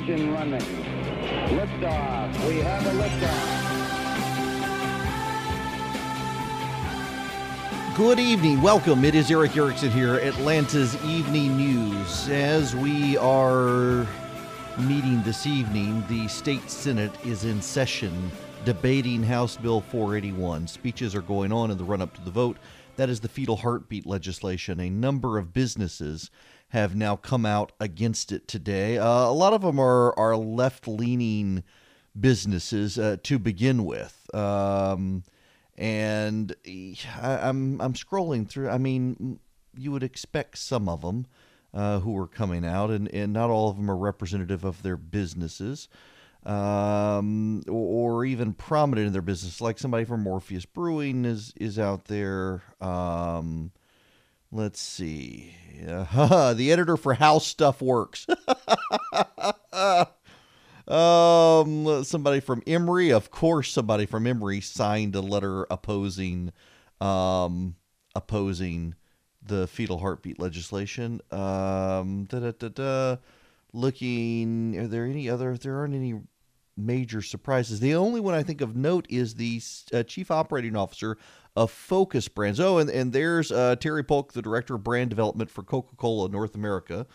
engine running. Liftoff. We have a liftoff. Good evening. Welcome. It is Erick Erickson here, Atlanta's Evening News. As we are meeting this evening, the state senate is in session debating House Bill 481. Speeches are going on in the run up to the vote. That is the fetal heartbeat legislation. A number of businesses have now come out against it today. Uh, a lot of them are, are left leaning businesses uh, to begin with. Um, and I, am I'm scrolling through. I mean, you would expect some of them uh, who are coming out, and, and not all of them are representative of their businesses, um, or, or, even prominent in their business. Like somebody from Orpheus Brewing is is out there. Um, let's see, uh, the editor for How Stuff Works. Um, somebody from Emory, of course, somebody from Emory signed a letter opposing, um, opposing the fetal heartbeat legislation. Um, da da da da. Looking, are there any other? There aren't any major surprises. The only one I think of note is the uh, chief operating officer of Focus Brands. Oh, and, and there's uh, Terry Polk, the director of brand development for Coca Cola North America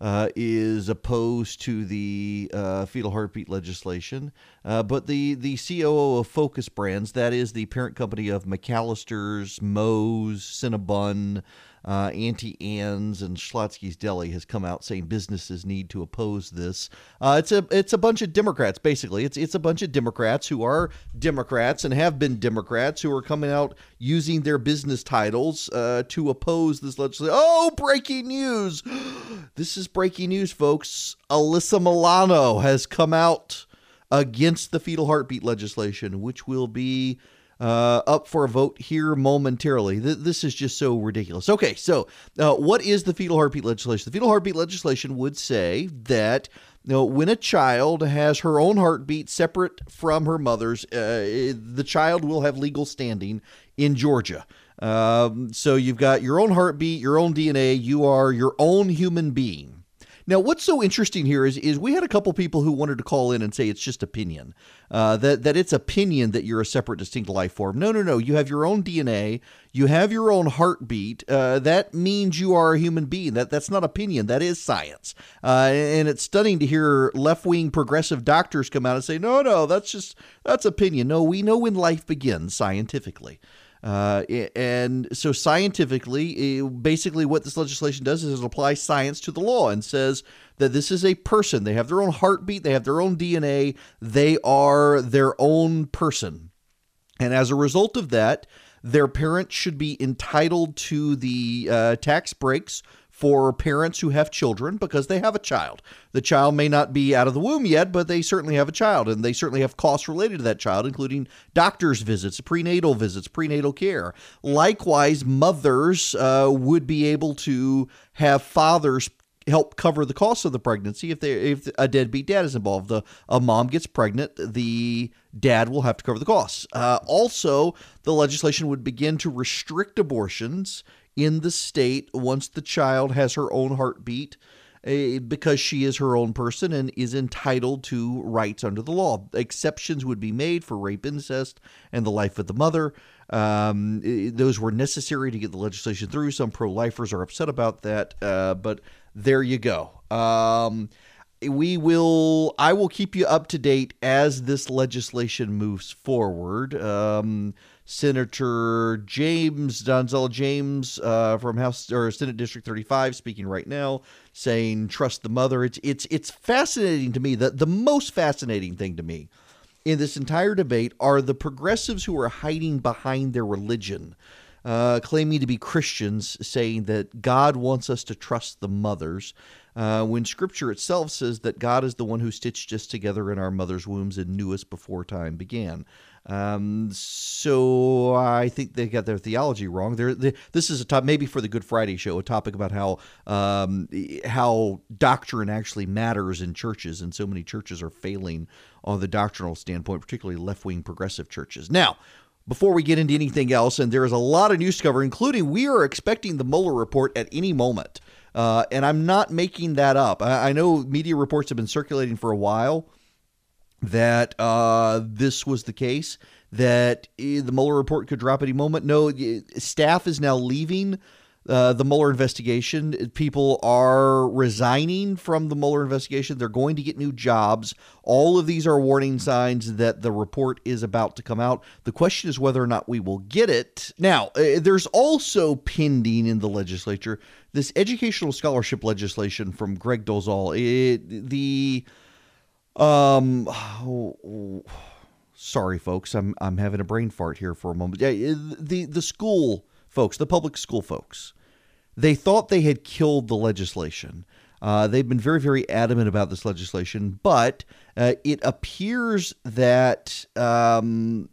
uh, is opposed to the uh, fetal heartbeat legislation. Uh, but the, the COO of Focus Brands, that is the parent company of McAlister's, Moe's, Cinnabon, uh, Auntie Anne's and Schlotzsky's Deli has come out saying businesses need to oppose this. Uh, it's a it's a bunch of Democrats basically. It's it's a bunch of Democrats who are Democrats and have been Democrats who are coming out using their business titles uh, to oppose this legislation. Oh, breaking news! this is breaking news, folks. Alyssa Milano has come out against the fetal heartbeat legislation, which will be uh, up for a vote here momentarily. Th- this is just so ridiculous. Okay, so uh, what is the fetal heartbeat legislation? The fetal heartbeat legislation would say that you know, when a child has her own heartbeat separate from her mother's, uh, the child will have legal standing in Georgia. Um, so you've got your own heartbeat, your own DNA. You are your own human being. Now, what's so interesting here is is we had a couple people who wanted to call in and say it's just opinion, uh, that that it's opinion that you're a separate, distinct life form. No, no, no. You have your own DNA. You have your own heartbeat. Uh, that means you are a human being. That that's not opinion. That is science. Uh, and it's stunning to hear left wing progressive doctors come out and say, no, no, that's just that's opinion. No, we know when life begins scientifically. Uh, and so, scientifically, basically, what this legislation does is it applies science to the law and says that this is a person. They have their own heartbeat, they have their own DNA, they are their own person. And as a result of that, their parents should be entitled to the uh, tax breaks for parents who have children because they have a child. The child may not be out of the womb yet, but they certainly have a child, and they certainly have costs related to that child, including doctor's visits, prenatal visits, prenatal care. Likewise, mothers uh, would be able to have fathers help cover the costs of the pregnancy if they if a deadbeat dad is involved. The a mom gets pregnant, the dad will have to cover the costs. Uh, also, the legislation would begin to restrict abortions in the state once the child has her own heartbeat uh, because she is her own person and is entitled to rights under the law. Exceptions would be made for rape, incest, and the life of the mother. Um, those were necessary to get the legislation through. Some pro lifers are upset about that, uh, but there you go. Um, we will i will keep you up to date as this legislation moves forward um, Senator James Donzella James uh, from House or Senate District 35 speaking right now, saying trust the mother. It's it's it's fascinating to me. that the most fascinating thing to me in this entire debate are the progressives who are hiding behind their religion. Uh, claiming to be Christians, saying that God wants us to trust the mothers, uh, when Scripture itself says that God is the one who stitched us together in our mother's wombs and knew us before time began. Um, so I think they got their theology wrong. they, this is a top maybe for the Good Friday show, a topic about how um, how doctrine actually matters in churches, and so many churches are failing on the doctrinal standpoint, particularly left wing progressive churches. Now. Before we get into anything else, and there is a lot of news to cover, including we are expecting the Mueller report at any moment. Uh, and I'm not making that up. I, I, know media reports have been circulating for a while that uh, this was the case, that eh, the Mueller report could drop any moment. No, staff is now leaving uh, the Mueller investigation. People are resigning from the Mueller investigation. They're going to get new jobs. All of these are warning signs that the report is about to come out. The question is whether or not we will get it. Now, uh, there's also pending in the legislature this educational scholarship legislation from Greg Dolezal. It, the um. Oh, sorry, folks. I'm I'm having a brain fart here for a moment. Yeah, the the school folks, the public school folks, they thought they had killed the legislation. Uh, they've been very, very adamant about this legislation, but uh, it appears that um,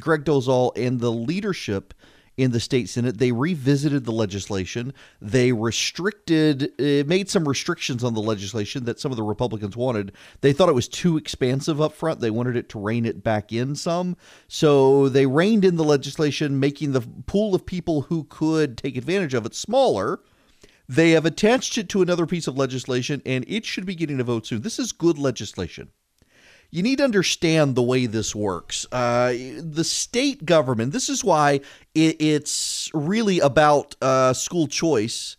Greg Dolezal and the leadership in the state senate. They revisited the legislation. They restricted, uh, made some restrictions on the legislation that some of the Republicans wanted. They thought it was too expansive up front. They wanted it to rein it back in some. So they reined in the legislation, making the pool of people who could take advantage of it smaller. They have attached it to another piece of legislation, and it should be getting a vote soon. This is good legislation you need to understand the way this works. Uh, the state government, this is why it, it's really about uh, school choice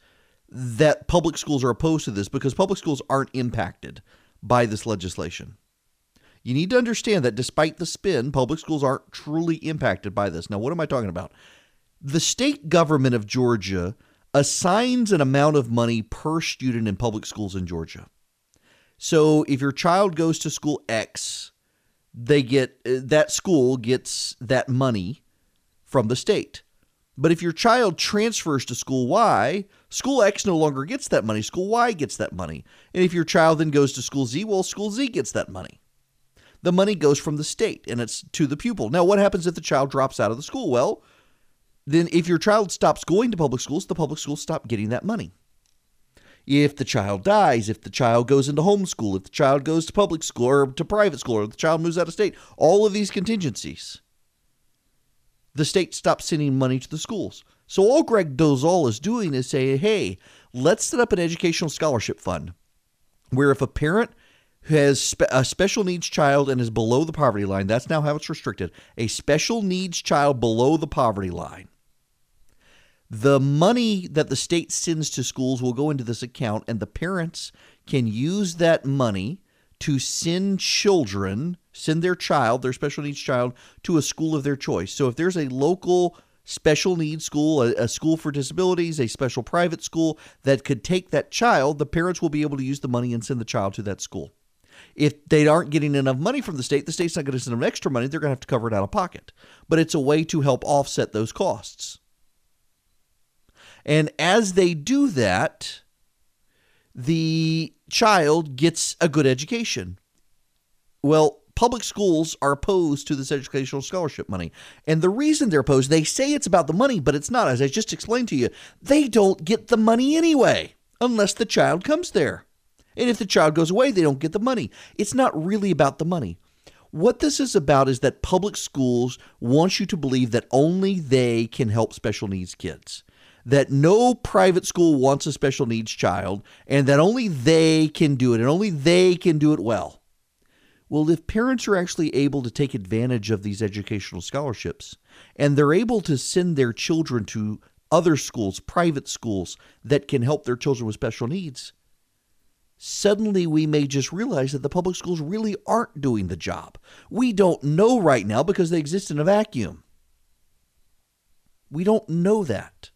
that public schools are opposed to this because public schools aren't impacted by this legislation. You need to understand that despite the spin, public schools aren't truly impacted by this. Now, what am I talking about? The state government of Georgia assigns an amount of money per student in public schools in Georgia. So if your child goes to school X, they get uh, that school gets that money from the state. But if your child transfers to school Y, school X no longer gets that money. School Y gets that money. And if your child then goes to school Z, well, school Z gets that money. The money goes from the state and it's to the pupil. Now, what happens if the child drops out of the school? Well, then if your child stops going to public schools, the public schools stop getting that money if the child dies, if the child goes into homeschool, if the child goes to public school or to private school, or the child moves out of state, all of these contingencies, the state stops sending money to the schools. So all Greg Dolezal is doing is saying, hey, let's set up an educational scholarship fund where if a parent has a special needs child and is below the poverty line, that's now how it's restricted. A special needs child below the poverty line the money that the state sends to schools will go into this account, and the parents can use that money to send children, send their child, their special needs child, to a school of their choice. So if there's a local special needs school, a, a, school for disabilities, a special private school that could take that child, the parents will be able to use the money and send the child to that school. If they aren't getting enough money from the state, the state's not going to send them extra money. They're going to have to cover it out of pocket. But it's a way to help offset those costs. And as they do that, the child gets a good education. Well, public schools are opposed to this educational scholarship money. And the reason they're opposed, they say it's about the money, but it's not. As I just explained to you, they don't get the money anyway, unless the child comes there. And if the child goes away, they don't get the money. It's not really about the money. What this is about is that public schools want you to believe that only they can help special needs kids that no private school wants a special needs child and that only they can do it and only they can do it well. Well, if parents are actually able to take advantage of these educational scholarships and they're able to send their children to other schools, private schools that can help their children with special needs, suddenly we may just realize that the public schools really aren't doing the job. We don't know right now because they exist in a vacuum. We don't know that.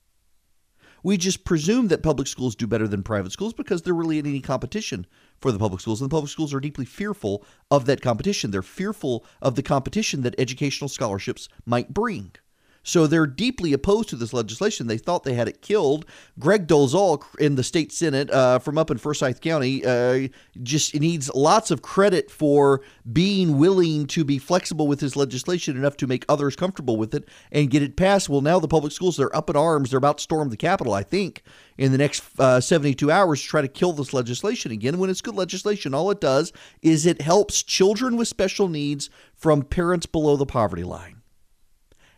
We just presume that public schools do better than private schools because there really isn't any competition for the public schools. And the public schools are deeply fearful of that competition. They're fearful of the competition that educational scholarships might bring. So they're deeply opposed to this legislation. They thought they had it killed. Greg Dolezal in the state senate uh, from up in Forsyth County uh, just needs lots of credit for being willing to be flexible with his legislation enough to make others comfortable with it and get it passed. Well, now the public schools they're up in arms. They're about to storm the Capitol, I think, in the next uh, 72 hours to try to kill this legislation again. When it's good legislation, all it does is it helps children with special needs from parents below the poverty line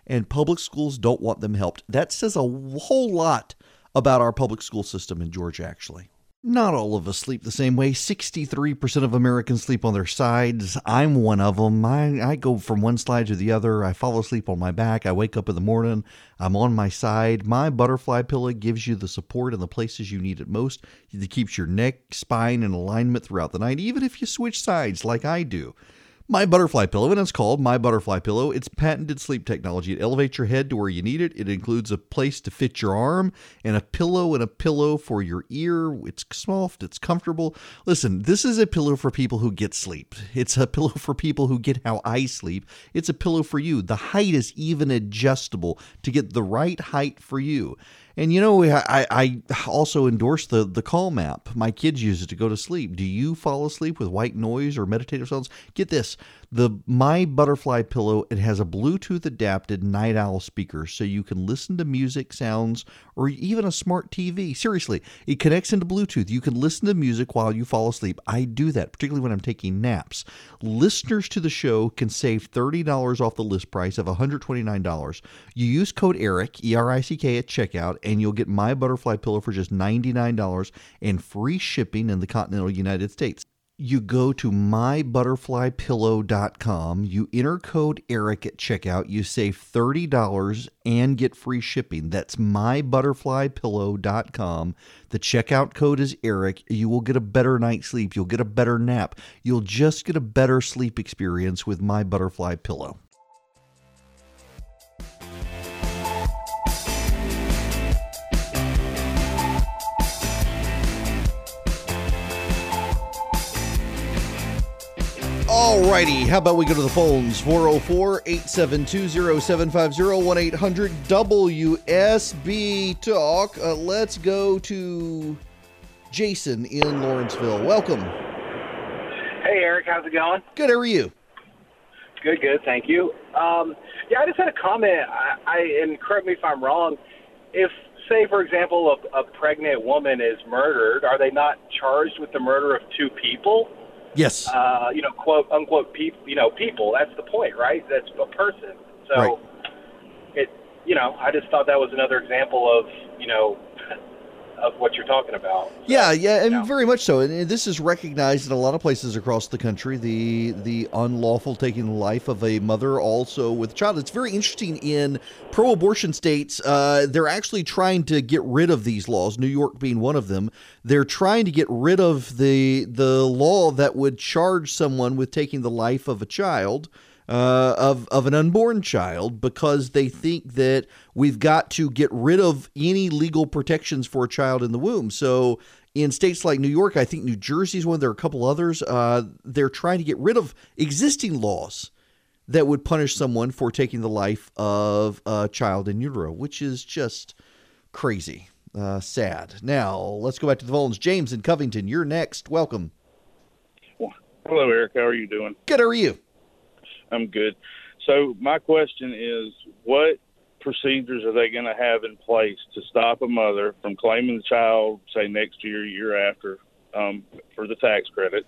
and public schools don't want them helped. That says a whole lot about our public school system in Georgia, actually. Not all of us sleep the same way. 63% of Americans sleep on their sides. I'm one of them. I, I go from one side to the other. I fall asleep on my back. I wake up in the morning. I'm on my side. My butterfly pillow gives you the support in the places you need it most. It keeps your neck, spine in alignment throughout the night, even if you switch sides like I do. My Butterfly Pillow, and it's called My Butterfly Pillow. It's patented sleep technology. It elevates your head to where you need it. It includes a place to fit your arm and a pillow and a pillow for your ear. It's soft, it's comfortable. Listen, this is a pillow for people who get sleep. It's a pillow for people who get how I sleep. It's a pillow for you. The height is even adjustable to get the right height for you. And you know, I, I also endorse the the Calm app. My kids use it to go to sleep. Do you fall asleep with white noise or meditative sounds? Get this: the My Butterfly pillow. It has a Bluetooth adapted night owl speaker, so you can listen to music, sounds, or even a smart TV. Seriously, it connects into Bluetooth. You can listen to music while you fall asleep. I do that, particularly when I'm taking naps. Listeners to the show can save thirty dollars off the list price of one hundred twenty nine dollars. You use code ERIC E R I C K at checkout and you'll get my butterfly pillow for just $99 and free shipping in the continental United States. You go to mybutterflypillow.com, you enter code ERIC at checkout, you save $30 and get free shipping. That's mybutterflypillow.com. The checkout code is ERIC. You will get a better night's sleep, you'll get a better nap. You'll just get a better sleep experience with my butterfly pillow. Alrighty, how about we go to the phones? 404 872 0750 1 800 WSB Talk. Uh, let's go to Jason in Lawrenceville. Welcome. Hey, Eric, how's it going? Good, how are you? Good, good, thank you. Um, yeah, I just had a comment. I, I and correct me if I'm wrong. If, say, for example, a, a pregnant woman is murdered, are they not charged with the murder of two people? Yes. Uh, you know, quote unquote, people. You know, people. That's the point, right? That's a person. So, Right. it. You know, I just thought that was another example of you know of what you're talking about. Yeah, yeah, and very much so. And this is recognized in a lot of places across the country. The the unlawful taking the life of a mother, also with a child. It's very interesting in pro-abortion states. Uh, they're actually trying to get rid of these laws. New York being one of them. They're trying to get rid of the the law that would charge someone with taking the life of a child uh, of of an unborn child because they think that we've got to get rid of any legal protections for a child in the womb. So in states like New York, I think New Jersey's one. There are a couple others. Uh, they're trying to get rid of existing laws that would punish someone for taking the life of a child in utero, which is just crazy, uh, sad. Now let's go back to the phones. James in Covington, you're next. Welcome. Hello, Eric. How are you doing? Good. How are you? I'm good. So my question is, what procedures are they going to have in place to stop a mother from claiming the child, say next year, year after, um, for the tax credit,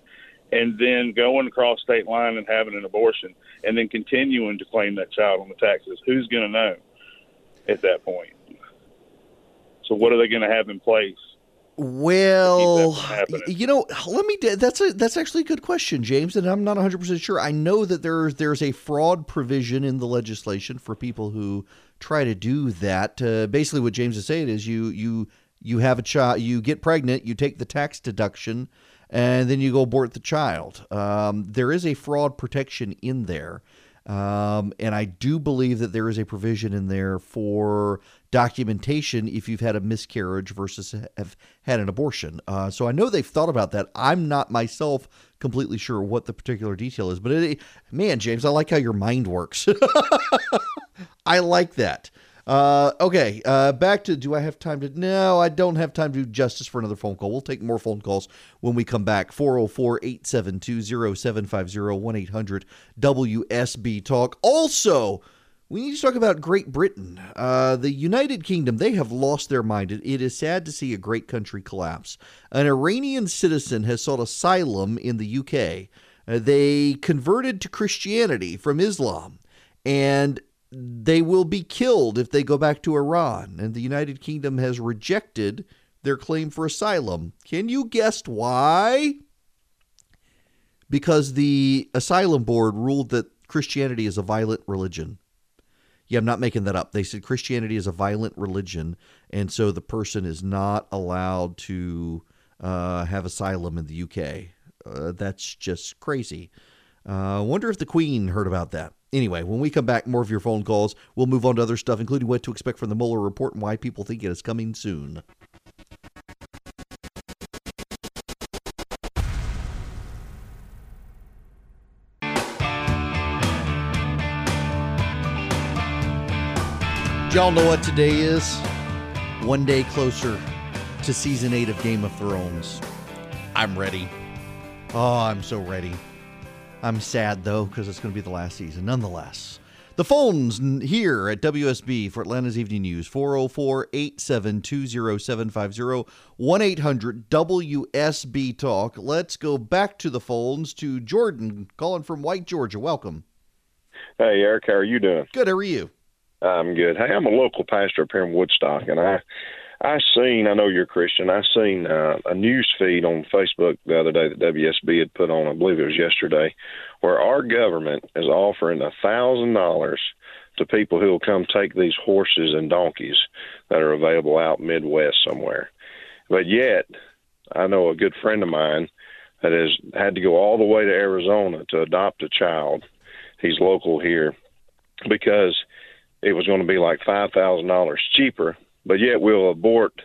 and then going across state line and having an abortion, and then continuing to claim that child on the taxes? Who's going to know at that point? So what are they going to have in place? Well, you know, let me. That's a that's actually a good question, James, and I'm not 100 percent sure. I know that there's there's a fraud provision in the legislation for people who try to do that. Uh, basically, what James is saying is you you you have a child, you get pregnant, you take the tax deduction, and then you go abort the child. Um, there is a fraud protection in there. Um, and I do believe that there is a provision in there for documentation if you've had a miscarriage versus have had an abortion. Uh, so I know they've thought about that. I'm not myself completely sure what the particular detail is, but it, man, James, I like how your mind works. I like that. Uh, okay, uh, back to do I have time to? No, I don't have time to do justice for another phone call. We'll take more phone calls when we come back. 404 872 0750 1 800 WSB Talk. Also, we need to talk about Great Britain. Uh, the United Kingdom, they have lost their mind. It, it is sad to see a great country collapse. An Iranian citizen has sought asylum in the UK. Uh, they converted to Christianity from Islam. And they will be killed if they go back to Iran, and the United Kingdom has rejected their claim for asylum. Can you guess why? Because the asylum board ruled that Christianity is a violent religion. Yeah, I'm not making that up. They said Christianity is a violent religion, and so the person is not allowed to uh, have asylum in the UK. Uh, that's just crazy. I uh, wonder if the Queen heard about that. Anyway, when we come back, more of your phone calls. We'll move on to other stuff, including what to expect from the Mueller report and why people think it is coming soon. Y'all know what today is? One day closer to season eight of Game of Thrones. I'm ready. Oh, I'm so ready. I'm sad though because it's going to be the last season. Nonetheless, the phones here at WSB for Atlanta's Evening News 404 872 0750 1 800 WSB Talk. Let's go back to the phones to Jordan calling from White, Georgia. Welcome. Hey, Eric, how are you doing? Good. How are you? I'm good. Hey, I'm a local pastor up here in Woodstock, and I I seen, I know you're a Christian. I seen uh, a news feed on Facebook the other day that WSB had put on. I believe it was yesterday, where our government is offering a thousand dollars to people who will come take these horses and donkeys that are available out Midwest somewhere. But yet, I know a good friend of mine that has had to go all the way to Arizona to adopt a child. He's local here because it was going to be like five thousand dollars cheaper but yet we'll abort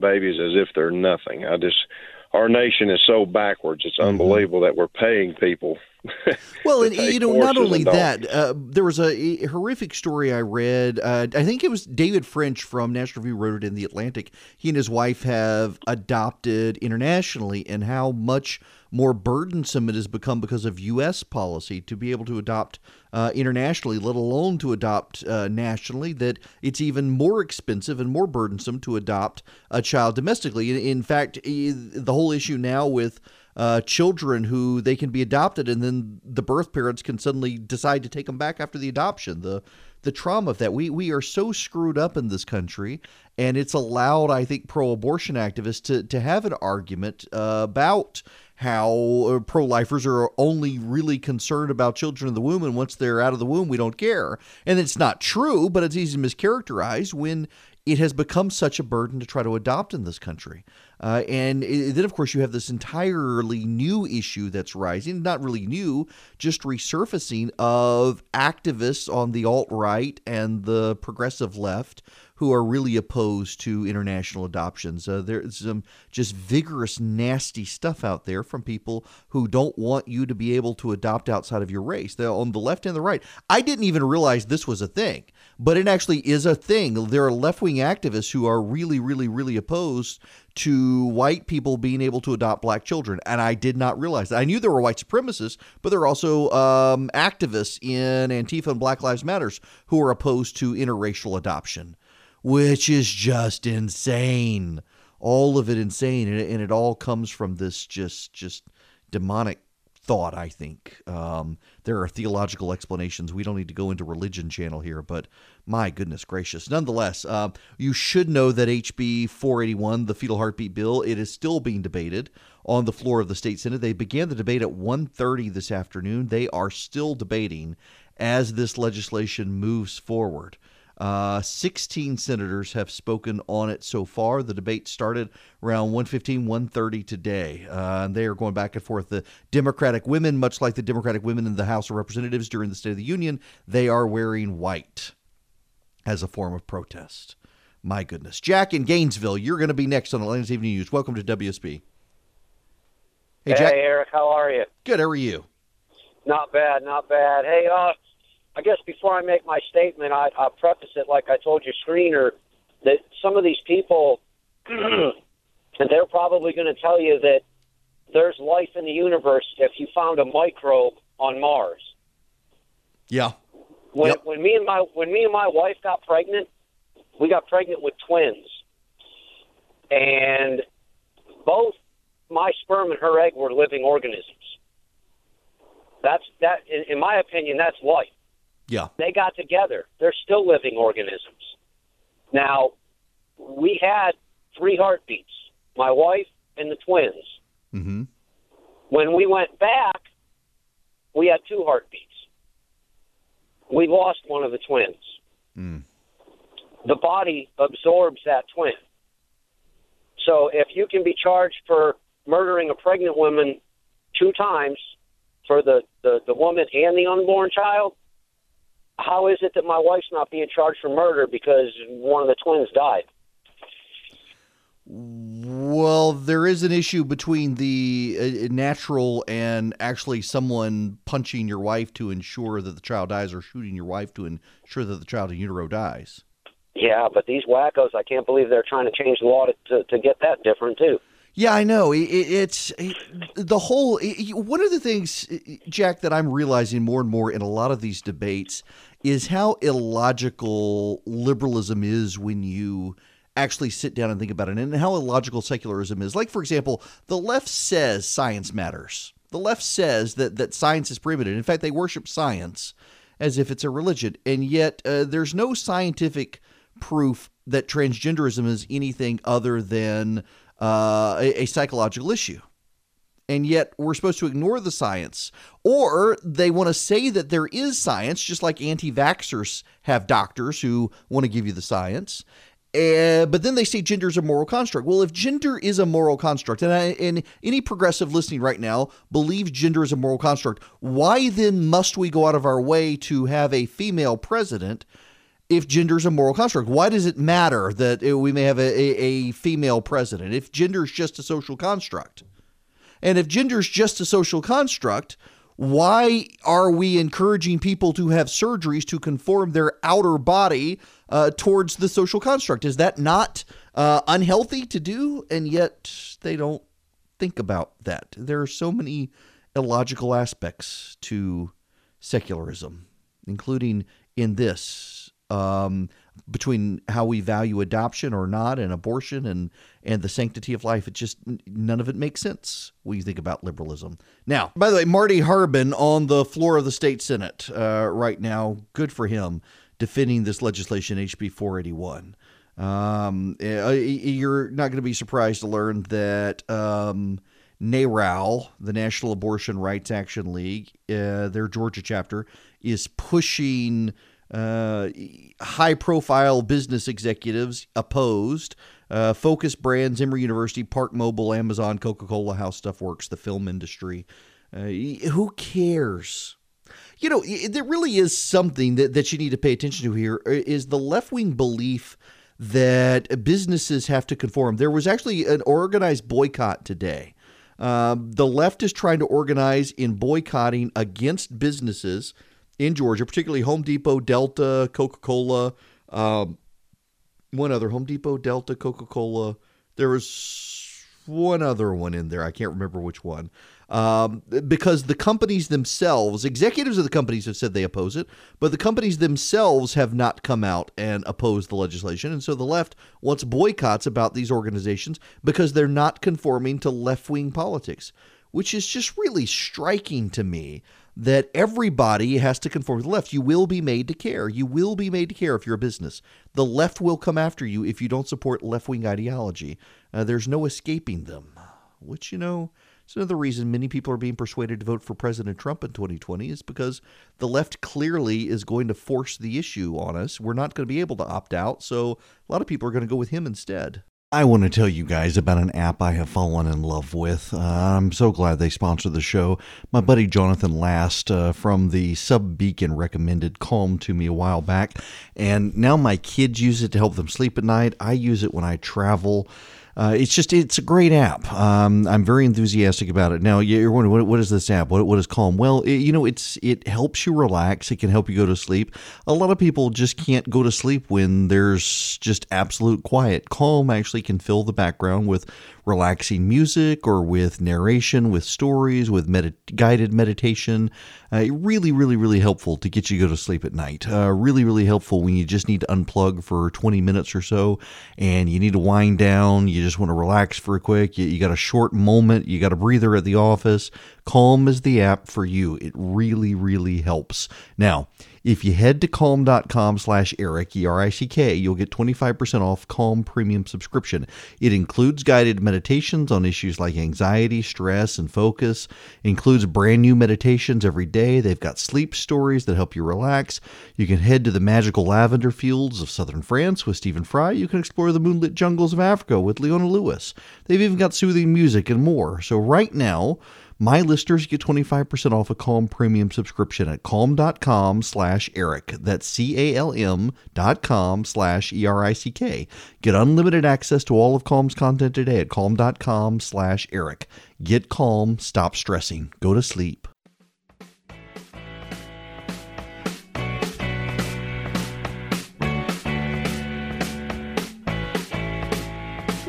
babies as if they're nothing. I just our nation is so backwards. It's mm-hmm. unbelievable that we're paying people. well, and you know, not only that, uh, there was a, a, horrific story I read. Uh, I think it was David French from National Review wrote it in the Atlantic. He and his wife have adopted internationally, and how much more burdensome it has become because of U.S. policy to be able to adopt uh, internationally, let alone to adopt uh, nationally, that it's even more expensive and more burdensome to adopt a child domestically. In, fact, the whole issue now with uh, children who they can be adopted and then the birth parents can suddenly decide to take them back after the adoption. The the trauma of that. We we are so screwed up in this country, and it's allowed, I think, pro-abortion activists to to have an argument uh, about how uh, pro lifers are only really concerned about children in the womb, and once they're out of the womb, we don't care. And it's not true, but it's easy to mischaracterize when it has become such a burden to try to adopt in this country. Uh, and it, then, of course, you have this entirely new issue that's rising, not really new, just resurfacing of activists on the alt right and the progressive left who are really opposed to international adoptions. Uh, there's some just vigorous, nasty stuff out there from people who don't want you to be able to adopt outside of your race. They're on the left and the right. I didn't even realize this was a thing, but it actually is a thing. There are left wing activists who are really, really, really opposed to white people being able to adopt black children. And I did not realize that. I knew there were white supremacists, but there are also um, activists in Antifa and Black Lives Matters who are opposed to interracial adoption which is just insane. All of it insane, and it, and it all comes from this just just demonic thought. I think um, there are theological explanations. We don't need to go into religion channel here, but my goodness gracious. Nonetheless, uh, you should know that HB 481, the fetal heartbeat bill, it is still being debated on the floor of the state senate. They began the debate at 1:30 this afternoon. They are still debating as this legislation moves forward. Uh, 16 senators have spoken on it so far. The debate started around 1:15, 1:30 today. Uh, and they are going back and forth. The Democratic women, much like the Democratic women in the House of Representatives during the State of the Union, they are wearing white as a form of protest. My goodness. Jack in Gainesville, you're going to be next on Atlanta's Evening News. Welcome to WSB. Hey, Jack. Hey, Eric. How are you? Good. How are you? Not bad. Not bad. Hey, uh, I guess before I make my statement, I, I'll preface it like I told your screener that some of these people, and they're probably going to tell you that there's life in the universe if you found a microbe on Mars. Yeah. When, yep. when me and my when me and my wife got pregnant, we got pregnant with twins, and both my sperm and her egg were living organisms. That's that. In, in my opinion, that's life. Yeah. They got together. They're still living organisms. Now, we had three heartbeats my wife and the twins. Mm-hmm. When we went back, we had two heartbeats. We lost one of the twins. Mm. The body absorbs that twin. So if you can be charged for murdering a pregnant woman two times for the, the, the woman and the unborn child, how is it that my wife's not being charged for murder because one of the twins died? Well, there is an issue between the uh, natural and actually someone punching your wife to ensure that the child dies or shooting your wife to ensure that the child in utero dies. Yeah, but these wackos, I can't believe they're trying to change the law to, to, to get that different, too. Yeah, I know. It, it's it, the whole. It, one of the things, Jack, that I'm realizing more and more in a lot of these debates is how illogical liberalism is when you actually sit down and think about it, and how illogical secularism is. Like, for example, the left says science matters. The left says that that science is primitive. In fact, they worship science as if it's a religion, and yet uh, there's no scientific proof that transgenderism is anything other than uh, a, a psychological issue. And yet we're supposed to ignore the science. Or they want to say that there is science, just like anti vaxxers have doctors who want to give you the science. Uh, but then they say gender is a moral construct. Well, if gender is a moral construct, and, I, and any progressive listening right now believes gender is a moral construct, why then must we go out of our way to have a female president if gender is a moral construct? Why does it matter that we may have a, a, a female president if gender is just a social construct? And if gender is just a social construct, why are we encouraging people to have surgeries to conform their outer body uh, towards the social construct? Is that not uh, unhealthy to do? And yet they don't think about that. There are so many illogical aspects to secularism, including in this um, between how we value adoption or not and abortion and and the sanctity of life. It just none of it makes sense when you think about liberalism. Now by the way marty harbin on the floor of the state senate uh, right now good for him defending this legislation hb 481 um, uh, you're not going to be surprised to learn that um, NARAL, the National Abortion Rights Action League, uh, their Georgia chapter, is pushing uh, high profile business executives opposed. Uh, Focus Brands, Emory University, Park Mobile, Amazon, Coca Cola, How Stuff Works, the film industry. Uh, who cares? You know, there really is something that, that you need to pay attention to here uh, the left wing belief that businesses have to conform. There was actually an organized boycott today. Uh, the left is trying to organize in boycotting against businesses in Georgia, particularly Home Depot, Delta, Coca Cola, um, one other Home Depot, Delta, Coca Cola. There was one other one in there. I can't remember which one. Um, because the companies themselves, executives of the companies have said they oppose it, but the companies themselves have not come out and opposed the legislation. And so the left wants boycotts about these organizations because they're not conforming to left wing politics, which is just really striking to me that everybody has to conform to the left. You will be made to care. You will be made to care if you're a business. The left will come after you if you don't support left wing ideology. Uh, there's no escaping them, which, you know, it's another reason many people are being persuaded to vote for President Trump in 2020 is because the left clearly is going to force the issue on us. We're not going to be able to opt out, so a lot of people are going to go with him instead. I want to tell you guys about an app I have fallen in love with. Uh, I'm so glad they sponsor the show. My buddy Jonathan Last uh, from the Sub Beacon recommended Calm to me a while back, and now my kids use it to help them sleep at night. I use it when I travel. Uh, it's just it's a great app. Um, I'm very enthusiastic about it. Now you're wondering what, what is this app? What, what is Calm? Well, it, you know it's it helps you relax. It can help you go to sleep. A lot of people just can't go to sleep when there's just absolute quiet. Calm actually can fill the background with relaxing music or with narration, with stories, with med- guided meditation. Uh, really, really, really helpful to get you to go to sleep at night. Uh, really, really helpful when you just need to unplug for 20 minutes or so and you need to wind down. You just want to relax for a quick. You, you got a short moment. You got a breather at the office. Calm is the app for you. It really, really helps. Now, if you head to calm.com slash Erick, E R I C K, you'll get 25% off Calm Premium subscription. It includes guided meditations on issues like anxiety, stress, and focus, includes brand new meditations every day. They've got sleep stories that help you relax. You can head to the magical lavender fields of southern France with Stephen Fry. You can explore the moonlit jungles of Africa with Leona Lewis. They've even got soothing music and more. So, right now, my listeners get 25% off a Calm premium subscription at calm.com slash Eric. That's C-A-L-M dot com slash E-R-I-C-K. Get unlimited access to all of Calm's content today at calm.com slash Eric. Get calm, stop stressing, go to sleep.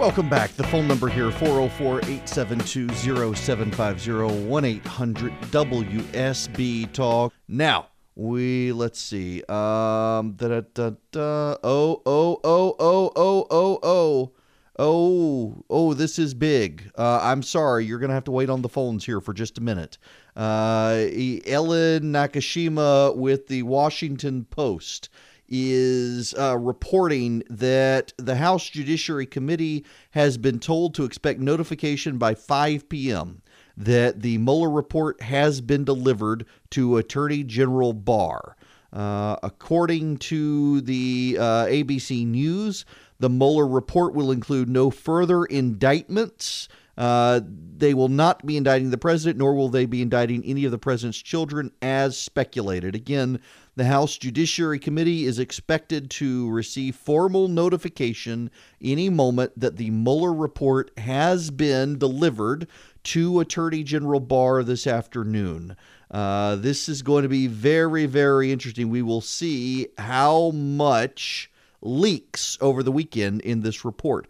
Welcome back. The phone number here 404 872 0750 1 800 WSB Talk. Now, we, let's see. Um, da da da da. Oh, oh, oh, oh, oh, oh, oh. Oh, oh, this is big. Uh, I'm sorry. You're going to have to wait on the phones here for just a minute. Uh, Ellen Nakashima with the Washington Post is uh, reporting that the House Judiciary Committee has been told to expect notification by 5 p.m. that the Mueller report has been delivered to Attorney General Barr. Uh, according to the uh, ABC News, the Mueller report will include no further indictments. Uh, they will not be indicting the president, nor will they be indicting any of the president's children, as speculated. Again, the House Judiciary Committee is expected to receive formal notification any moment that the Mueller report has been delivered to Attorney General Barr this afternoon. Uh, this is going to be very, very interesting. We will see how much leaks over the weekend in this report.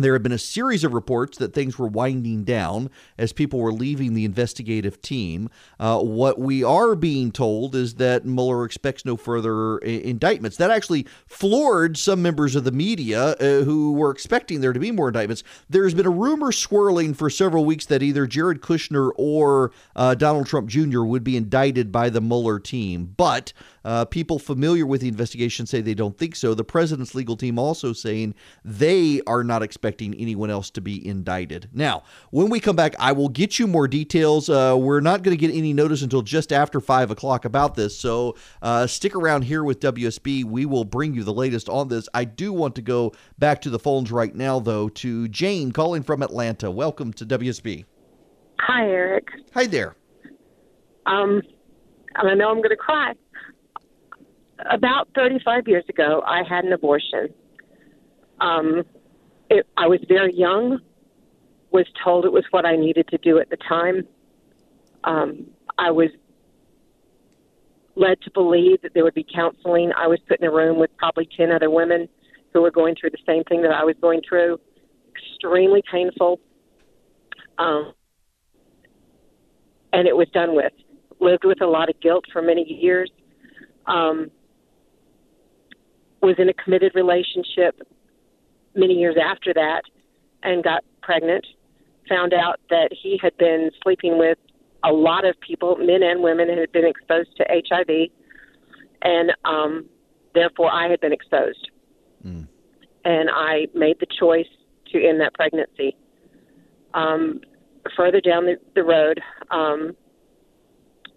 There have been a series of reports that things were winding down as people were leaving the investigative team. Uh, what we are being told is that Mueller expects no further I- indictments. That actually floored some members of the media uh, who were expecting there to be more indictments. There's been a rumor swirling for several weeks that either Jared Kushner or uh, Donald Trump Jr. would be indicted by the Mueller team, but uh, people familiar with the investigation say they don't think so. The president's legal team also saying they are not expecting anyone else to be indicted. Now, when we come back, I will get you more details. Uh, we're not going to get any notice until just after five o'clock about this, so uh, stick around here with WSB. We will bring you the latest on this. I do want to go back to the phones right now, though, to Jane calling from Atlanta. Welcome to WSB. Hi, Eric. Hi there. Um, and I know I'm going to cry. About 35 years ago, I had an abortion. Um, it, I was very young, was told it was what I needed to do at the time. Um, I was led to believe that there would be counseling. I was put in a room with probably 10 other women who were going through the same thing that I was going through. Extremely painful. Um, and it was done with. Lived with a lot of guilt for many years. Um, was in a committed relationship many years after that and got pregnant. Found out that he had been sleeping with a lot of people, men and women, and had been exposed to HIV, and um, therefore I had been exposed. Mm. And I made the choice to end that pregnancy. Um, further down the, the road, um,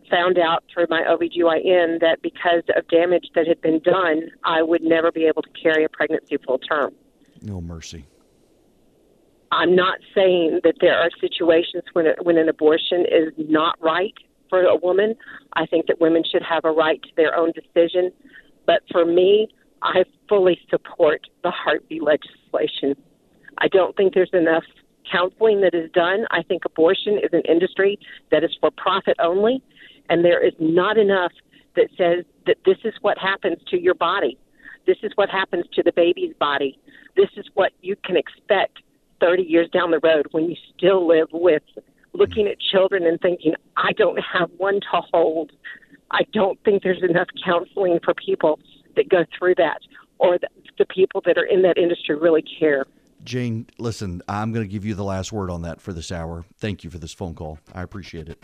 found out through my OBGYN that because of damage that had been done, I would never be able to carry a pregnancy full term. No mercy. I'm not saying that there are situations when a, when an abortion is not right for a woman. I think that women should have a right to their own decision. But for me, I fully support the heartbeat legislation. I don't think there's enough counseling that is done. I think abortion is an industry that is for profit only, and there is not enough that says that this is what happens to your body. This is what happens to the baby's body. This is what you can expect 30 years down the road when you still live with looking at children and thinking, I don't have one to hold. I don't think there's enough counseling for people that go through that or the, the people that are in that industry really care. Jane, listen, I'm going to give you the last word on that for this hour. Thank you for this phone call. I appreciate it.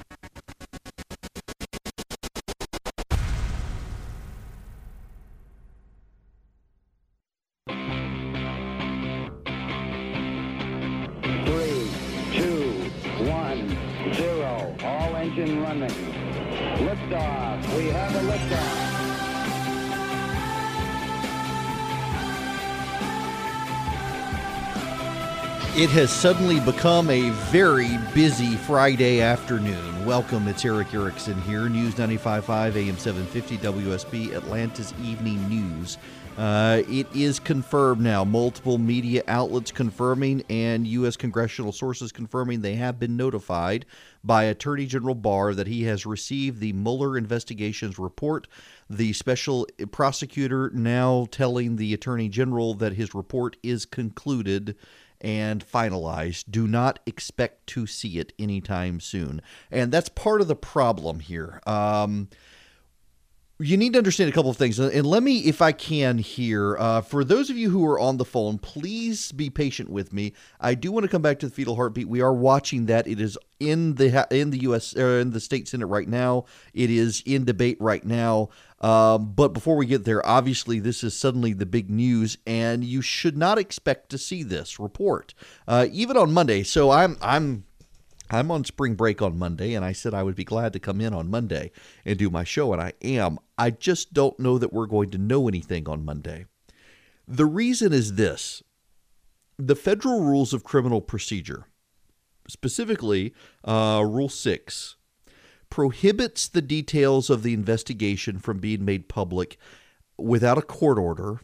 It has suddenly become a very busy Friday afternoon. Welcome, it's Erick Erickson here, News 95.5 AM 750 WSB, Atlanta's Evening News. Uh, it is confirmed now, multiple media outlets confirming and U.S. congressional sources confirming they have been notified by Attorney General Barr that he has received the Mueller investigations report. The special prosecutor now telling the Attorney General that his report is concluded and finalized. Do not expect to see it anytime soon. And that's part of the problem here. Um, you need to understand a couple of things. And let me, if I can, here, uh, for those of you who are on the phone, please be patient with me. I do want to come back to the fetal heartbeat. We are watching that. It is in the in the U.S. Uh, in the state senate right now. It is in debate right now. Um, but before we get there, obviously this is suddenly the big news, and you should not expect to see this report uh, even on Monday. So I'm I'm I'm on spring break on Monday, and I said I would be glad to come in on Monday and do my show, and I am. I just don't know that we're going to know anything on Monday. The reason is this the federal rules of criminal procedure, specifically uh, Rule 6, prohibits the details of the investigation from being made public without a court order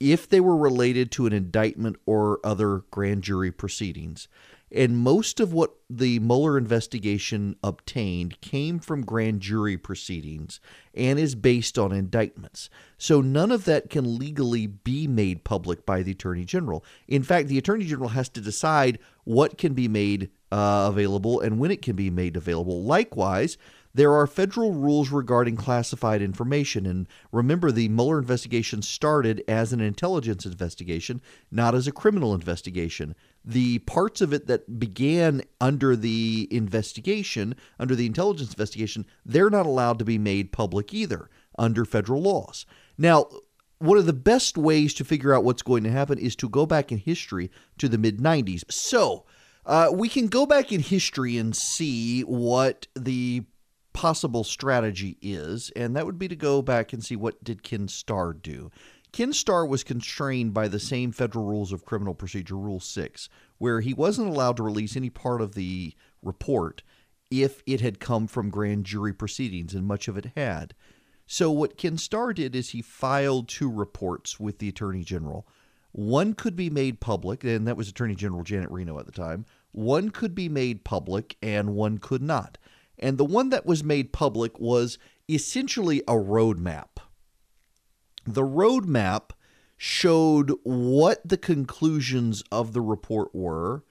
if they were related to an indictment or other grand jury proceedings. And most of what the Mueller investigation obtained came from grand jury proceedings and is based on indictments. So none of that can legally be made public by the Attorney General. In fact, the Attorney General has to decide what can be made uh, available and when it can be made available. Likewise, there are federal rules regarding classified information. And remember, the Mueller investigation started as an intelligence investigation, not as a criminal investigation. The parts of it that began under the investigation, under the intelligence investigation, they're not allowed to be made public either under federal laws. Now, one of the best ways to figure out what's going to happen is to go back in history to the mid 90s. So, uh, we can go back in history and see what the possible strategy is, and that would be to go back and see what did Ken Starr do. Ken Starr was constrained by the same federal rules of criminal procedure, Rule 6, where he wasn't allowed to release any part of the report if it had come from grand jury proceedings, and much of it had. So, what Ken Starr did is he filed two reports with the Attorney General. One could be made public, and that was Attorney General Janet Reno at the time. One could be made public, and one could not. And the one that was made public was essentially a roadmap. The roadmap showed what the conclusions of the report were,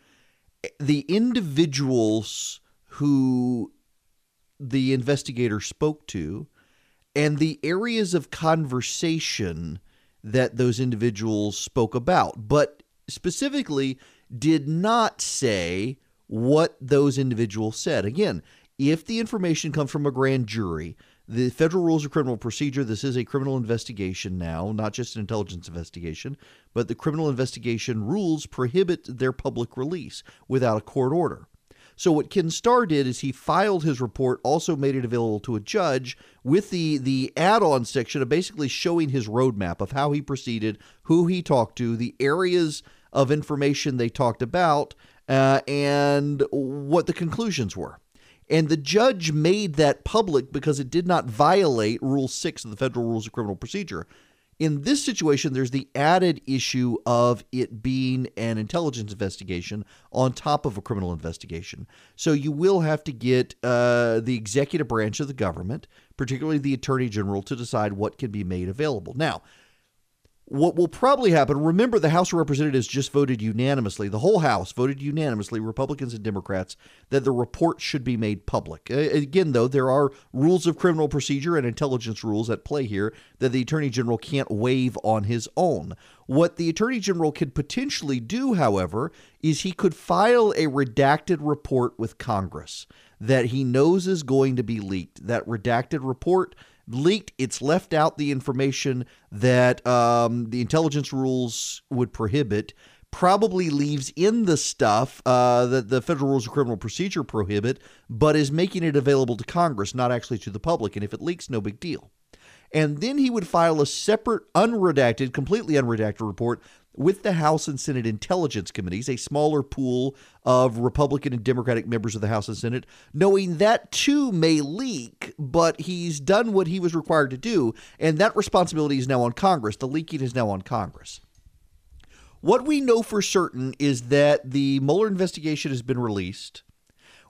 the individuals who the investigator spoke to, and the areas of conversation that those individuals spoke about, but specifically did not say what those individuals said. Again, if the information comes from a grand jury, the federal rules of criminal procedure, this is a criminal investigation now, not just an intelligence investigation, but the criminal investigation rules prohibit their public release without a court order. So what Ken Starr did is he filed his report, also made it available to a judge with the the add-on section of basically showing his roadmap of how he proceeded, who he talked to, the areas of information they talked about, uh, and what the conclusions were. And the judge made that public because it did not violate Rule 6 of the Federal Rules of Criminal Procedure. In this situation, there's the added issue of it being an intelligence investigation on top of a criminal investigation. So you will have to get uh, the executive branch of the government, particularly the attorney general, to decide what can be made available. Now, what will probably happen remember the house of representatives just voted unanimously the whole house voted unanimously republicans and democrats that the report should be made public. Again though there are rules of criminal procedure and intelligence rules at play here that the attorney general can't waive on his own. What the attorney general could potentially do however is he could file a redacted report with congress that he knows is going to be leaked. That redacted report leaked. It's left out the information that um, the intelligence rules would prohibit. Probably leaves in the stuff uh, that the federal rules of criminal procedure prohibit, but is making it available to Congress, not actually to the public. And if it leaks, no big deal and then he would file a separate, unredacted, completely unredacted report with the House and Senate Intelligence Committees, a smaller pool of Republican and Democratic members of the House and Senate, knowing that too may leak, but he's done what he was required to do, and that responsibility is now on Congress. The leaking is now on Congress. What we know for certain is that the Mueller investigation has been released.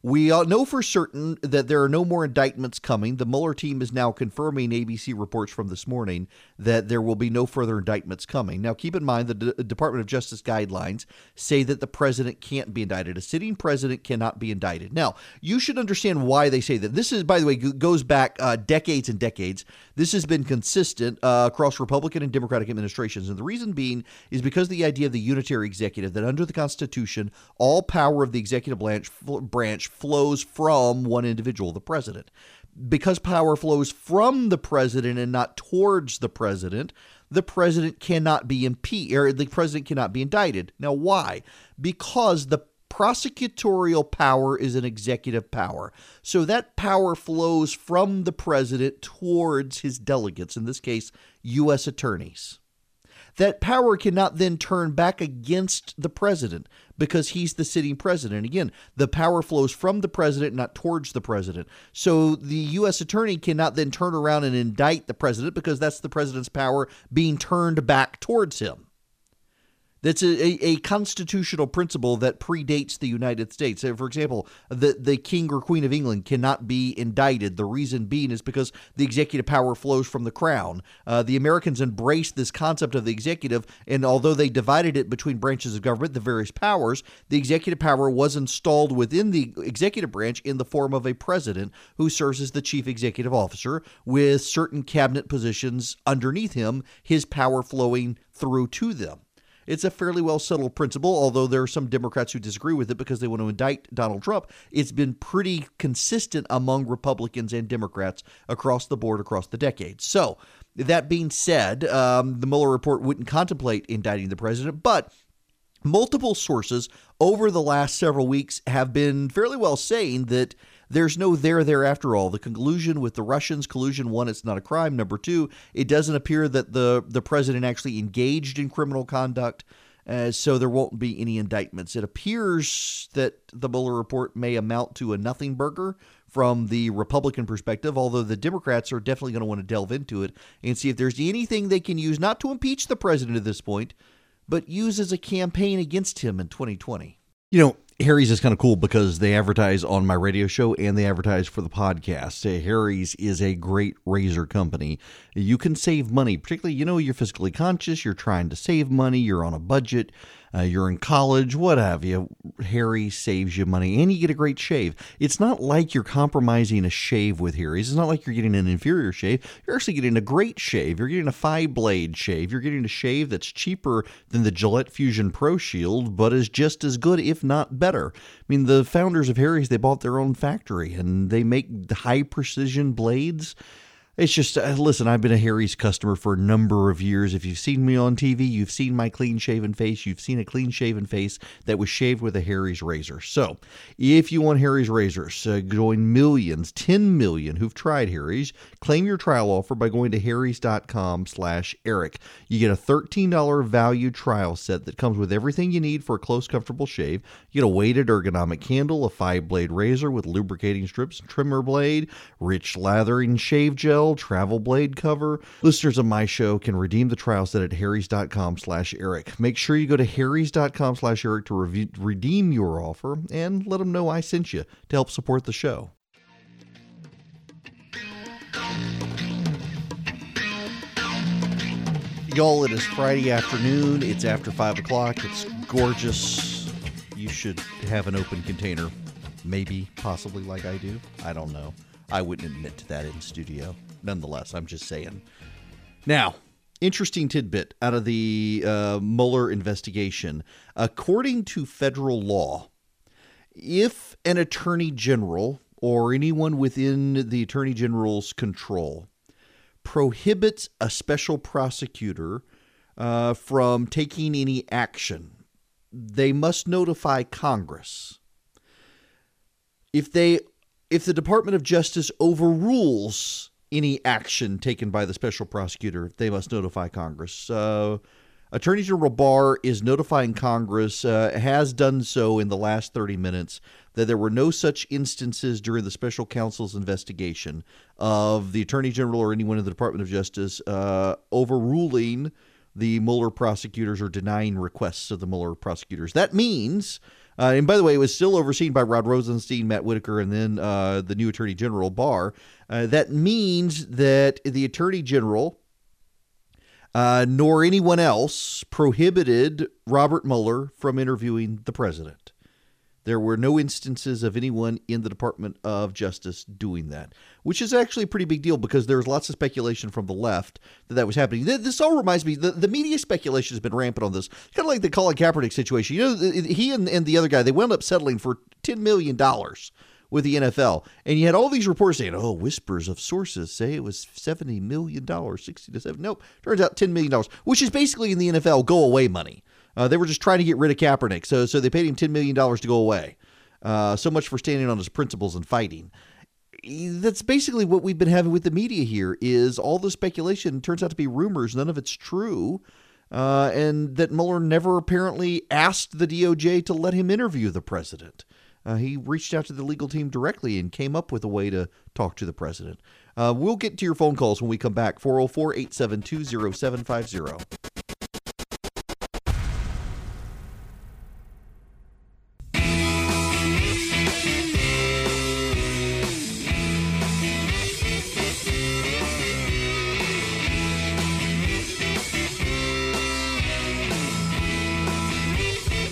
We uh, know for certain that there are no more indictments coming. The Mueller team is now confirming ABC reports from this morning that there will be no further indictments coming. Now, keep in mind the D- Department of Justice guidelines say that the president can't be indicted. A sitting president cannot be indicted. Now, you should understand why they say that. This is, by the way, goes back uh, decades and decades. This has been consistent uh, across Republican and Democratic administrations. And the reason being is because the idea of the unitary executive, that under the Constitution, all power of the executive branch, branch flows from one individual, the president. Because power flows from the president and not towards the president, the president cannot be impeached or the president cannot be indicted. Now, why? Because the prosecutorial power is an executive power. So that power flows from the president towards his delegates, in this case, U.S. attorneys that power cannot then turn back against the president because he's the sitting president. Again, the power flows from the president, not towards the president. So the U.S. attorney cannot then turn around and indict the president because that's the president's power being turned back towards him. That's a, a, constitutional principle that predates the United States. For example, the, the King or Queen of England cannot be indicted. The reason being is because the executive power flows from the crown. Uh, the Americans embraced this concept of the executive, and although they divided it between branches of government, the various powers, the executive power was installed within the executive branch in the form of a president who serves as the chief executive officer with certain cabinet positions underneath him, his power flowing through to them. It's a fairly well settled principle, although there are some Democrats who disagree with it because they want to indict Donald Trump. It's been pretty consistent among Republicans and Democrats across the board across the decades. So, that being said, um, the Mueller report wouldn't contemplate indicting the president, but multiple sources over the last several weeks have been fairly well saying that there's no there there after all. The conclusion with the Russians, collusion one, it's not a crime. Number two, it doesn't appear that the the president actually engaged in criminal conduct. Uh, so there won't be any indictments. It appears that the Mueller report may amount to a nothing burger from the Republican perspective, although the Democrats are definitely going to want to delve into it and see if there's anything they can use, not to impeach the president at this point, but use as a campaign against him in 2020. You know, Harry's is kind of cool because they advertise on my radio show and they advertise for the podcast. Uh, Harry's is a great razor company. You can save money, particularly, you know, you're fiscally conscious, you're trying to save money, you're on a budget uh, you're in college, what have you. Harry saves you money and you get a great shave. It's not like you're compromising a shave with Harry's. It's not like you're getting an inferior shave. You're actually getting a great shave. You're getting a five blade shave. You're getting a shave that's cheaper than the Gillette Fusion Pro Shield, but is just as good, if not better. I mean, the founders of Harry's, they bought their own factory and they make high precision blades it's just, uh, listen, I've been a Harry's customer for a number of years. If you've seen me on TV, you've seen my clean shaven face. You've seen a clean shaven face that was shaved with a Harry's razor. So, if you want Harry's razors, uh, join millions, 10 million who've tried Harry's. Claim your trial offer by going to harrys.com slash Eric. You get a $13 value trial set that comes with everything you need for a close, comfortable shave. You get a weighted ergonomic handle, a five blade razor with lubricating strips trimmer blade, rich lathering shave gel travel blade cover. Listeners of my show can redeem the trial set at harrys.com slash Eric. Make sure you go to harrys.com slash Eric to re- redeem your offer and let them know I sent you to help support the show. Y'all, it is Friday afternoon. It's after 5 o'clock. It's gorgeous. You should have an open container. Maybe, possibly, like I do. I don't know. I wouldn't admit to that in studio. Nonetheless, I'm just saying. Now, interesting tidbit out of the uh, Mueller investigation. According to federal law, if an attorney general or anyone within the attorney general's control prohibits a special prosecutor uh, from taking any action, they must notify Congress. If they if the Department of Justice overrules any action taken by the special prosecutor, they must notify Congress. Uh, Attorney General Barr is notifying Congress, uh, has done so in the last 30 minutes, that there were no such instances during the special counsel's investigation of the Attorney General or anyone in the Department of Justice uh, overruling the Mueller prosecutors or denying requests of the Mueller prosecutors. That means. Uh, and by the way, it was still overseen by Rod Rosenstein, Matt Whitaker, and then uh, the new Attorney General Barr. Uh, that means that the Attorney General uh, nor anyone else prohibited Robert Mueller from interviewing the president. There were no instances of anyone in the Department of Justice doing that, which is actually a pretty big deal because there was lots of speculation from the left that that was happening. This all reminds me, the, the media speculation has been rampant on this, kind of like the Colin Kaepernick situation. You know, he and, and the other guy, they wound up settling for $10 million with the NFL. And you had all these reports saying, oh, whispers of sources say it was $70 million, 60 to 7. Nope. Turns out $10 million, which is basically in the NFL go away money. Uh, they were just trying to get rid of Kaepernick. So, so they paid him $10 million to go away. Uh, so much for standing on his principles and fighting. That's basically what we've been having with the media here is all the speculation turns out to be rumors. None of it's true. Uh, and that Mueller never apparently asked the DOJ to let him interview the president. Uh, he reached out to the legal team directly and came up with a way to talk to the president. Uh, we'll get to your phone calls when we come back 404 872 0750.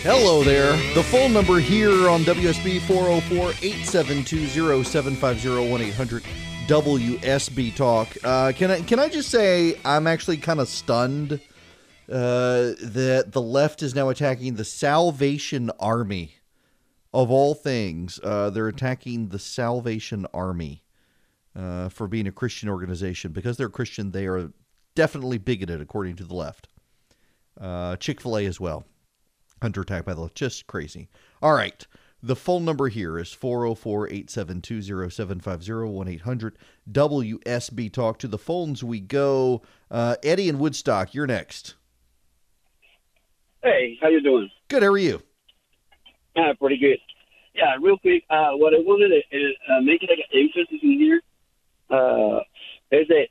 Hello there. The phone number here on WSB 404 872 0750 800 WSB Talk. Uh, can, I, can I just say I'm actually kind of stunned uh, that the left is now attacking the Salvation Army. Of all things, uh, they're attacking the Salvation Army uh, for being a Christian organization. Because they're Christian, they are definitely bigoted, according to the left. Uh, Chick fil A as well under attack by the left. Just crazy. All right. The phone number here is 404 872 0750 1 800 WSB Talk. To the phones we go. Uh, Eddie in Woodstock, you're next. Hey, how you doing? Good. How are you? Uh, pretty good. Yeah, real quick. Uh, what I wanted to uh, make like an emphasis in here uh, is that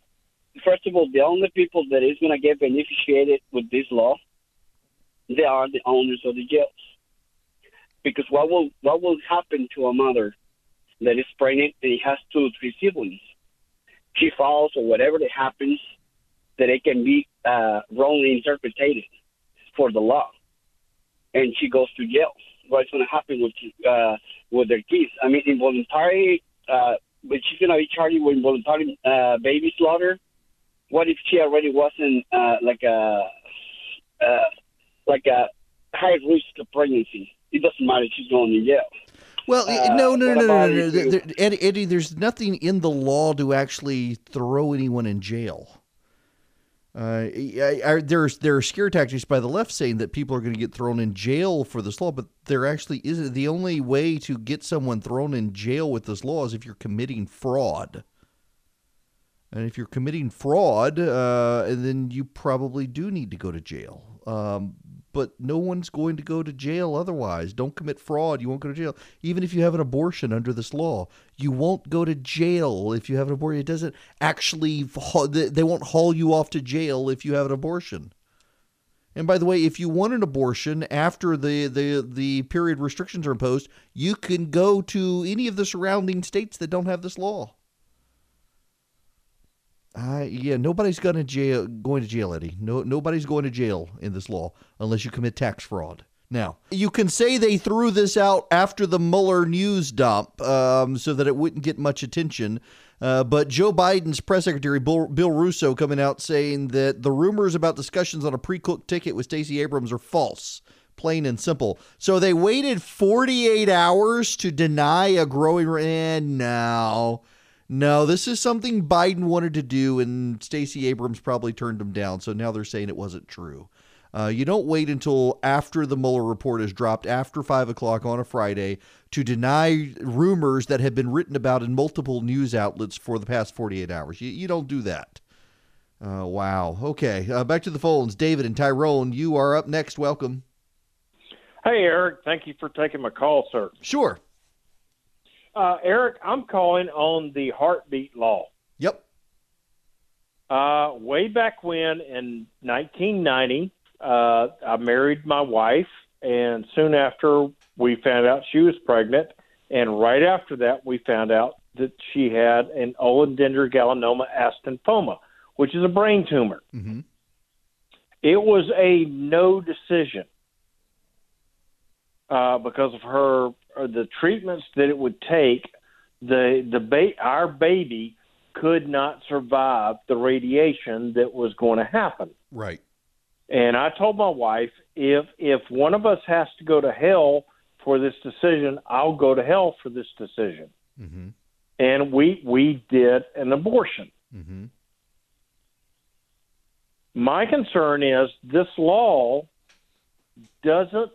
first of all, the only people that is going to get beneficiated with this law they are the owners of the jails. Because what will what will happen to a mother that is pregnant and has two or three siblings? She falls or whatever that happens, that it can be uh, wrongly interpreted for the law, and she goes to jail. What's going to happen with uh, with their kids? I mean, involuntary, uh, but she's going to be charged with involuntary uh, baby slaughter. What if she already wasn't uh, like a uh, like a high risk of pregnancy. It doesn't matter if she's going to jail. Well, uh, no, no, no, no, no, no. There, Eddie, Eddie, there's nothing in the law to actually throw anyone in jail. Uh, I, I, there's there are scare tactics by the left saying that people are going to get thrown in jail for this law, but there actually isn't. The only way to get someone thrown in jail with this law is if you're committing fraud. And if you're committing fraud, uh, then you probably do need to go to jail. Um, but no one's going to go to jail otherwise. Don't commit fraud. You won't go to jail. Even if you have an abortion under this law, you won't go to jail if you have an abortion. It doesn't actually, they won't haul you off to jail if you have an abortion. And by the way, if you want an abortion after the, the, the period restrictions are imposed, you can go to any of the surrounding states that don't have this law. Uh, yeah, nobody's going to jail. Going to jail, Eddie. No, nobody's going to jail in this law unless you commit tax fraud. Now, you can say they threw this out after the Mueller news dump um, so that it wouldn't get much attention. Uh, but Joe Biden's press secretary, Bill, Bill Russo, coming out saying that the rumors about discussions on a pre cooked ticket with Stacey Abrams are false, plain and simple. So they waited 48 hours to deny a growing. And now. No, this is something Biden wanted to do, and Stacey Abrams probably turned him down. So now they're saying it wasn't true. Uh, you don't wait until after the Mueller report is dropped after 5 o'clock on a Friday to deny rumors that have been written about in multiple news outlets for the past 48 hours. You, you don't do that. Uh, wow. Okay. Uh, back to the phones. David and Tyrone, you are up next. Welcome. Hey, Erick. Thank you for taking my call, sir. Sure. Uh, Erick, I'm calling on the heartbeat law. Yep. Uh, way back when in 1990, uh, I married my wife, and soon after we found out she was pregnant, and right after that we found out that she had an Owens-Dendrogallinoma astinoma, which is a brain tumor. Mm-hmm. It was a no decision uh, because of her the treatments that it would take. The the ba- our baby could not survive the radiation that was going to happen. Right. And I told my wife, if if one of us has to go to hell for this decision, I'll go to hell for this decision. Mm-hmm. And we we did an abortion. Mm-hmm. My concern is this law doesn't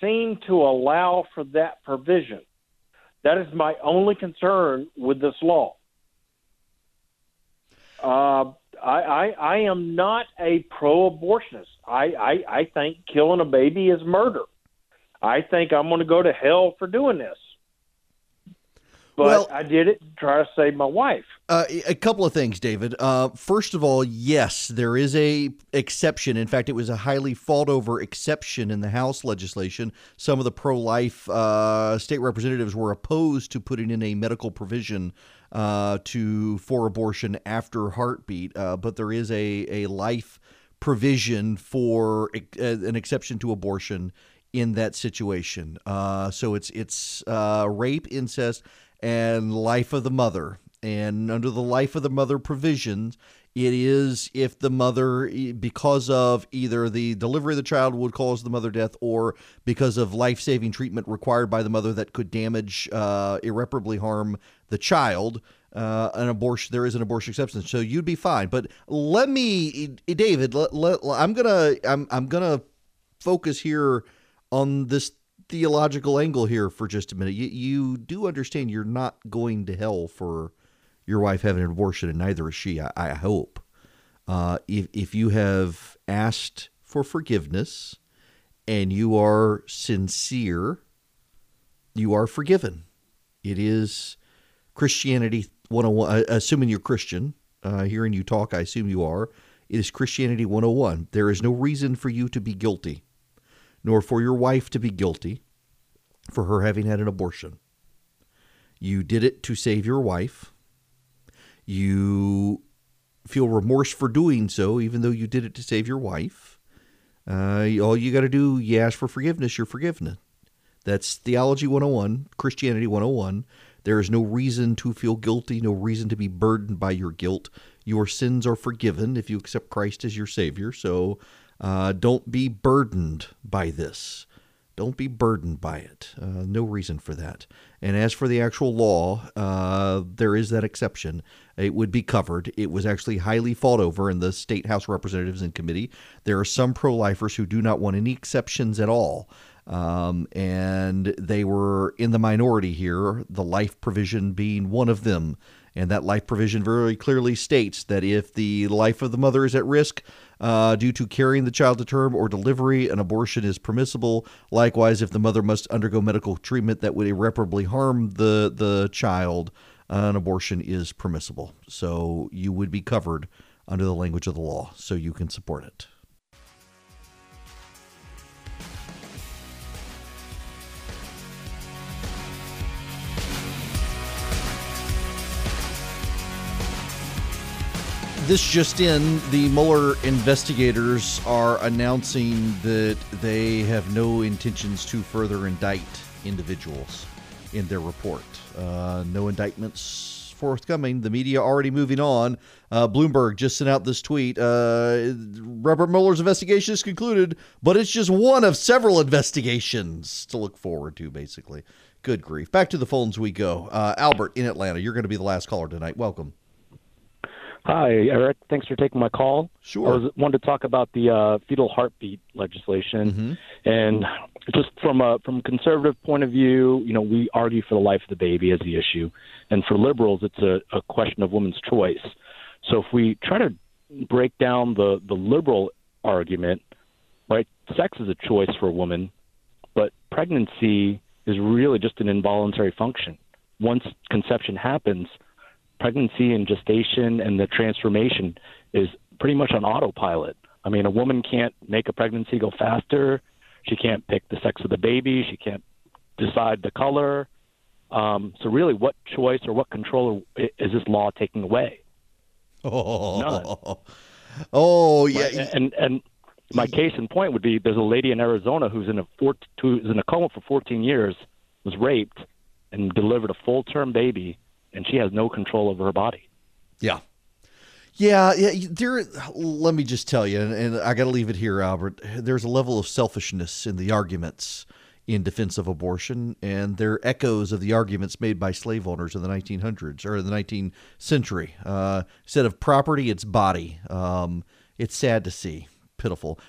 seem to allow for that provision. That is my only concern with this law. Uh, I, I, I am not a pro-abortionist. I, I, I think killing a baby is murder. I think I'm going to go to hell for doing this. But Well- I did it to try to save my wife. Uh, a couple of things, David. Uh, first of all, yes, there is a exception. In fact, it was a highly fought over exception in the House legislation. Some of the pro life uh, state representatives were opposed to putting in a medical provision uh, to for abortion after heartbeat, uh, but there is a a life provision for uh, an exception to abortion in that situation. Uh, so it's it's uh, rape, incest, and life of the mother. And under the life of the mother provisions, it is if the mother, because of either the delivery of the child would cause the mother death, or because of life saving treatment required by the mother that could damage, uh, irreparably harm the child, uh, an abortion there is an abortion exception, so you'd be fine. But let me, David, let, let, I'm gonna I'm I'm gonna focus here on this theological angle here for just a minute. You you do understand you're not going to hell for your wife having an abortion, and neither is she. I, I hope. Uh, if if you have asked for forgiveness and you are sincere, you are forgiven. It is Christianity 101. uh, Assuming you're Christian, uh, hearing you talk, I assume you are. It is Christianity 101. There is no reason for you to be guilty, nor for your wife to be guilty for her having had an abortion. You did it to save your wife. You feel remorse for doing so, even though you did it to save your wife. Uh, all you got to do, you ask for forgiveness, you're forgiven. That's Theology 101, Christianity 101. There is no reason to feel guilty, no reason to be burdened by your guilt. Your sins are forgiven if you accept Christ as your Savior. So uh, don't be burdened by this. Don't be burdened by it. Uh, no reason for that. And as for the actual law, uh, there is that exception. It would be covered. It was actually highly fought over in the state House representatives and committee. There are some pro lifers who do not want any exceptions at all. Um, and they were in the minority here, the life provision being one of them. And that life provision very clearly states that if the life of the mother is at risk uh, due to carrying the child to term or delivery, an abortion is permissible. Likewise, if the mother must undergo medical treatment that would irreparably harm the the child, uh, an abortion is permissible. So you would be covered under the language of the law, so you can support it. This just in, the Mueller investigators are announcing that they have no intentions to further indict individuals in their report. Uh, no indictments forthcoming. The media already moving on. Uh, Bloomberg just sent out this tweet. Uh, Robert Mueller's investigation is concluded, but it's just one of several investigations to look forward to, basically. Good grief. Back to the phones we go. Uh, Albert in Atlanta, you're going to be the last caller tonight. Welcome. Hi, Erick. Thanks for taking my call. Sure. I was, wanted to talk about the uh, fetal heartbeat legislation, Mm-hmm. and just from a from a conservative point of view, you know, we argue for the life of the baby as the issue, and for liberals, it's a, a question of women's choice. So if we try to break down the the liberal argument, right, sex is a choice for a woman, but pregnancy is really just an involuntary function. Once conception happens, pregnancy and gestation and the transformation is pretty much on autopilot. I mean, a woman can't make a pregnancy go faster. She can't pick the sex of the baby. She can't decide the color. Um, so, really, what choice or what control is this law taking away? Oh, oh yeah. Right? And and my case in point would be there's a lady in Arizona who's in a four, who's in a coma for 14 years, was raped, and delivered a full term baby, and she has no control over her body. Yeah. Yeah, yeah. There. Let me just tell you, and, and I got to leave it here, Albert. There's a level of selfishness in the arguments in defense of abortion, and they're echoes of the arguments made by slave owners in the 1900s or the 19th century. Uh, instead of property, it's body. Um, it's sad to see, pitiful.